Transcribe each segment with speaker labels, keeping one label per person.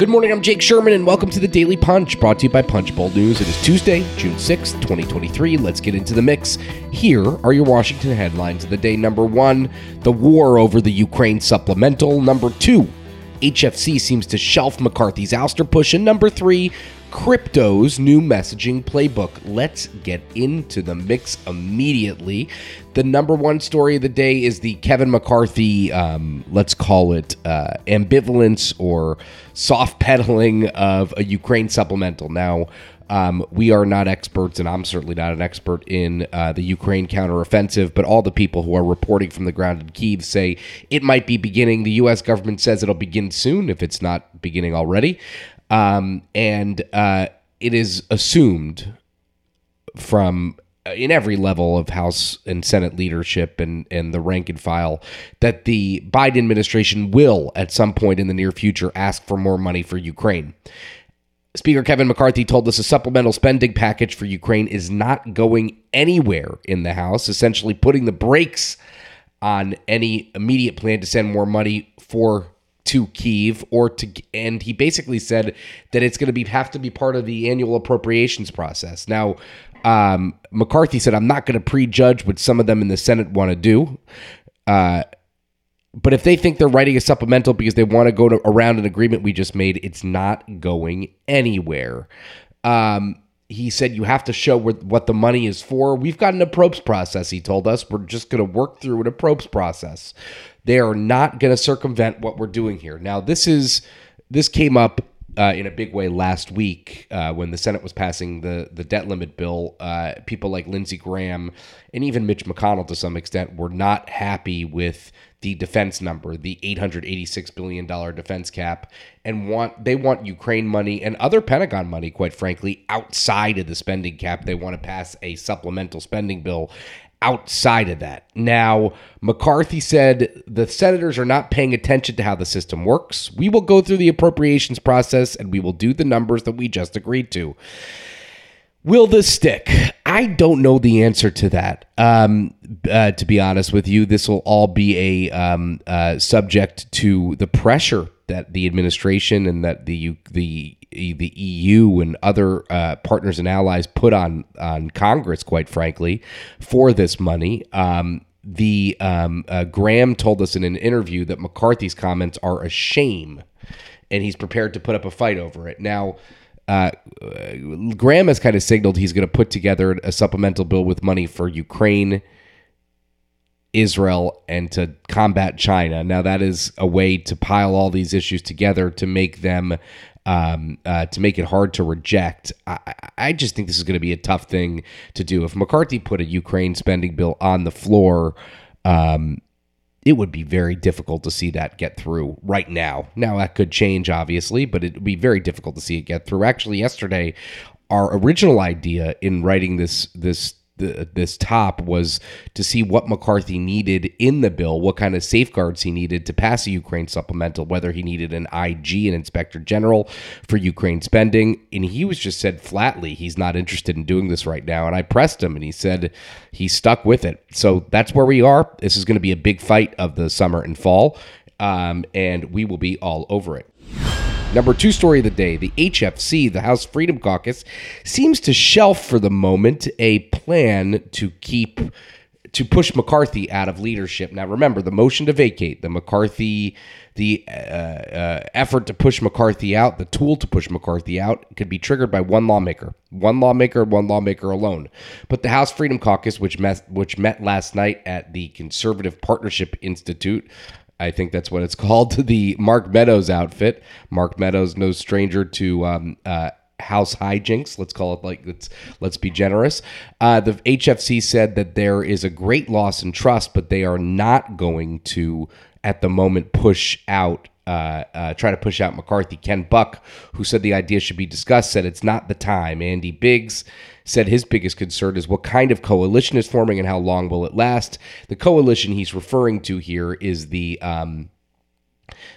Speaker 1: Good morning, I'm Jake Sherman, and welcome to the Daily Punch, brought to you by Punchbowl News. It is Tuesday, June 6th, 2023. Let's get into the mix. Here are your Washington headlines of the day. Number one, the war over the Ukraine supplemental. Number two, HFC seems to shelf McCarthy's ouster push. And number three, crypto's new messaging playbook. Let's get into the mix immediately. The number one story of the day is the Kevin McCarthy, um, let's call it uh, ambivalence or soft pedaling of a Ukraine supplemental. Now, um, we are not experts, and I'm certainly not an expert in uh, the Ukraine counteroffensive, but all the people who are reporting from the ground in Kiev say it might be beginning. The U.S. government says it'll begin soon if it's not beginning already. Um, and uh, it is assumed from uh, in every level of House and Senate leadership and, and the rank and file that the Biden administration will, at some point in the near future, ask for more money for Ukraine. Speaker Kevin McCarthy told us a supplemental spending package for Ukraine is not going anywhere in the House, essentially putting the brakes on any immediate plan to send more money for to Kiev or to and he basically said that it's going to be have to be part of the annual appropriations process. Now, um, McCarthy said, "I'm not going to prejudge what some of them in the Senate want to do." Uh, but if they think they're writing a supplemental because they want to go to, around an agreement we just made, it's not going anywhere. Um, he said you have to show what the money is for. We've got an approps process, he told us. We're just going to work through an approps process. They are not going to circumvent what we're doing here. Now, this is this came up uh, in a big way last week uh, when the Senate was passing the the debt limit bill. Uh, people like Lindsey Graham and even Mitch McConnell, to some extent, were not happy with the defense number, the 886 billion dollar defense cap, and want they want Ukraine money and other Pentagon money, quite frankly, outside of the spending cap. They want to pass a supplemental spending bill outside of that. Now, McCarthy said the senators are not paying attention to how the system works. We will go through the appropriations process and we will do the numbers that we just agreed to. Will this stick? I don't know the answer to that. Um, uh, to be honest with you, this will all be a um, uh, subject to the pressure that the administration and that the the the EU and other uh, partners and allies put on on Congress, quite frankly, for this money. Um, the um, uh, Graham told us in an interview that McCarthy's comments are a shame, and he's prepared to put up a fight over it. Now, uh, Graham has kind of signaled he's going to put together a supplemental bill with money for Ukraine, Israel, and to combat China. Now, that is a way to pile all these issues together to make them um, uh, to make it hard to reject. I, I just think this is going to be a tough thing to do. If McCarthy put a Ukraine spending bill on the floor, um, it would be very difficult to see that get through right now. Now, that could change, obviously, but it would be very difficult to see it get through. Actually, yesterday, our original idea in writing this this the, this top was to see what McCarthy needed in the bill, what kind of safeguards he needed to pass a Ukraine supplemental, whether he needed an IG, an inspector general for Ukraine spending. And he was just said flatly, he's not interested in doing this right now. And I pressed him and he said he's stuck with it. So that's where we are. This is going to be a big fight of the summer and fall. Um, and we will be all over it. Number two story of the day the HFC, the House Freedom Caucus, seems to shelf for the moment a plan to keep. To push McCarthy out of leadership. Now, remember the motion to vacate, the McCarthy, the uh, uh, effort to push McCarthy out, the tool to push McCarthy out could be triggered by one lawmaker, one lawmaker, one lawmaker alone. But the House Freedom Caucus, which met, which met last night at the Conservative Partnership Institute, I think that's what it's called, the Mark Meadows outfit. Mark Meadows, no stranger to um, uh, house hijinks. Let's call it like let's let's be generous. Uh, the HFC said that there is a great loss in trust, but they are not going to at the moment push out. Uh, uh, try to push out McCarthy. Ken Buck, who said the idea should be discussed, said it's not the time. Andy Biggs said his biggest concern is what kind of coalition is forming and how long will it last. The coalition he's referring to here is the um,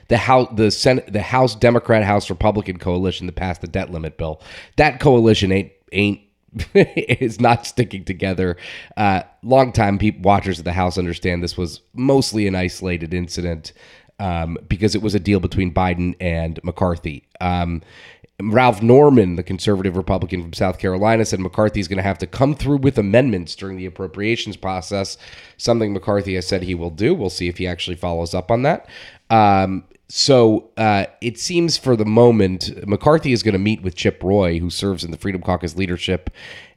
Speaker 1: the House, the Senate, the House Democrat House Republican coalition that passed the debt limit bill. That coalition ain't ain't is not sticking together. Uh, longtime people, watchers of the House understand this was mostly an isolated incident. Um, because it was a deal between Biden and McCarthy. Um, Ralph Norman, the conservative Republican from South Carolina, said McCarthy is going to have to come through with amendments during the appropriations process, something McCarthy has said he will do. We'll see if he actually follows up on that. Um, so uh, it seems for the moment, McCarthy is going to meet with Chip Roy, who serves in the Freedom Caucus leadership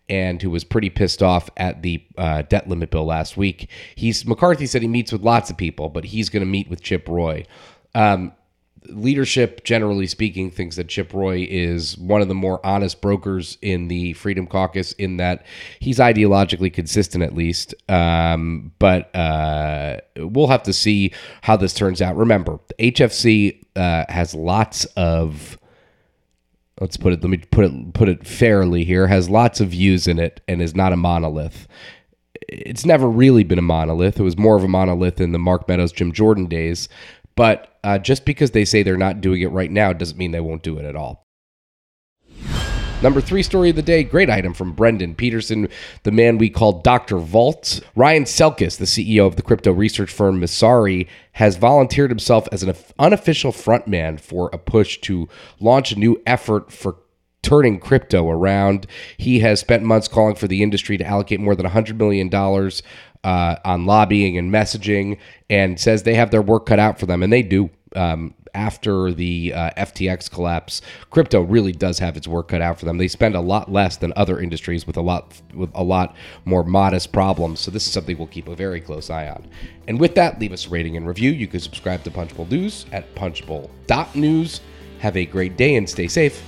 Speaker 1: and who was pretty pissed off at the uh, debt limit bill last week. He's McCarthy said he meets with lots of people, but he's going to meet with Chip Roy. Um, leadership, generally speaking, thinks that Chip Roy is one of the more honest brokers in the Freedom Caucus, in that he's ideologically consistent, at least. Um, but uh, we'll have to see how this turns out. Remember, the HFC uh, has lots of. Let's put it. Let me put it put it fairly here. Has lots of views in it and is not a monolith. It's never really been a monolith. It was more of a monolith in the Mark Meadows, Jim Jordan days. But uh, just because they say they're not doing it right now doesn't mean they won't do it at all. Number three story of the day, great item from Brendan Pedersen, the man we call Dr. Vault. Ryan Selkis, the CEO of the crypto research firm Messari, has volunteered himself as an unofficial frontman for a push to launch a new effort for turning crypto around. He has spent months calling for the industry to allocate more than $100 million uh, on lobbying and messaging and says they have their work cut out for them, and they do. Um, after the uh, FTX collapse, crypto really does have its work cut out for them. They spend a lot less than other industries with a lot with a lot more modest problems. So this is something we'll keep a very close eye on. And with that, leave us a rating and review. You can subscribe to Punchbowl News at punchbowl.news. Have a great day and stay safe.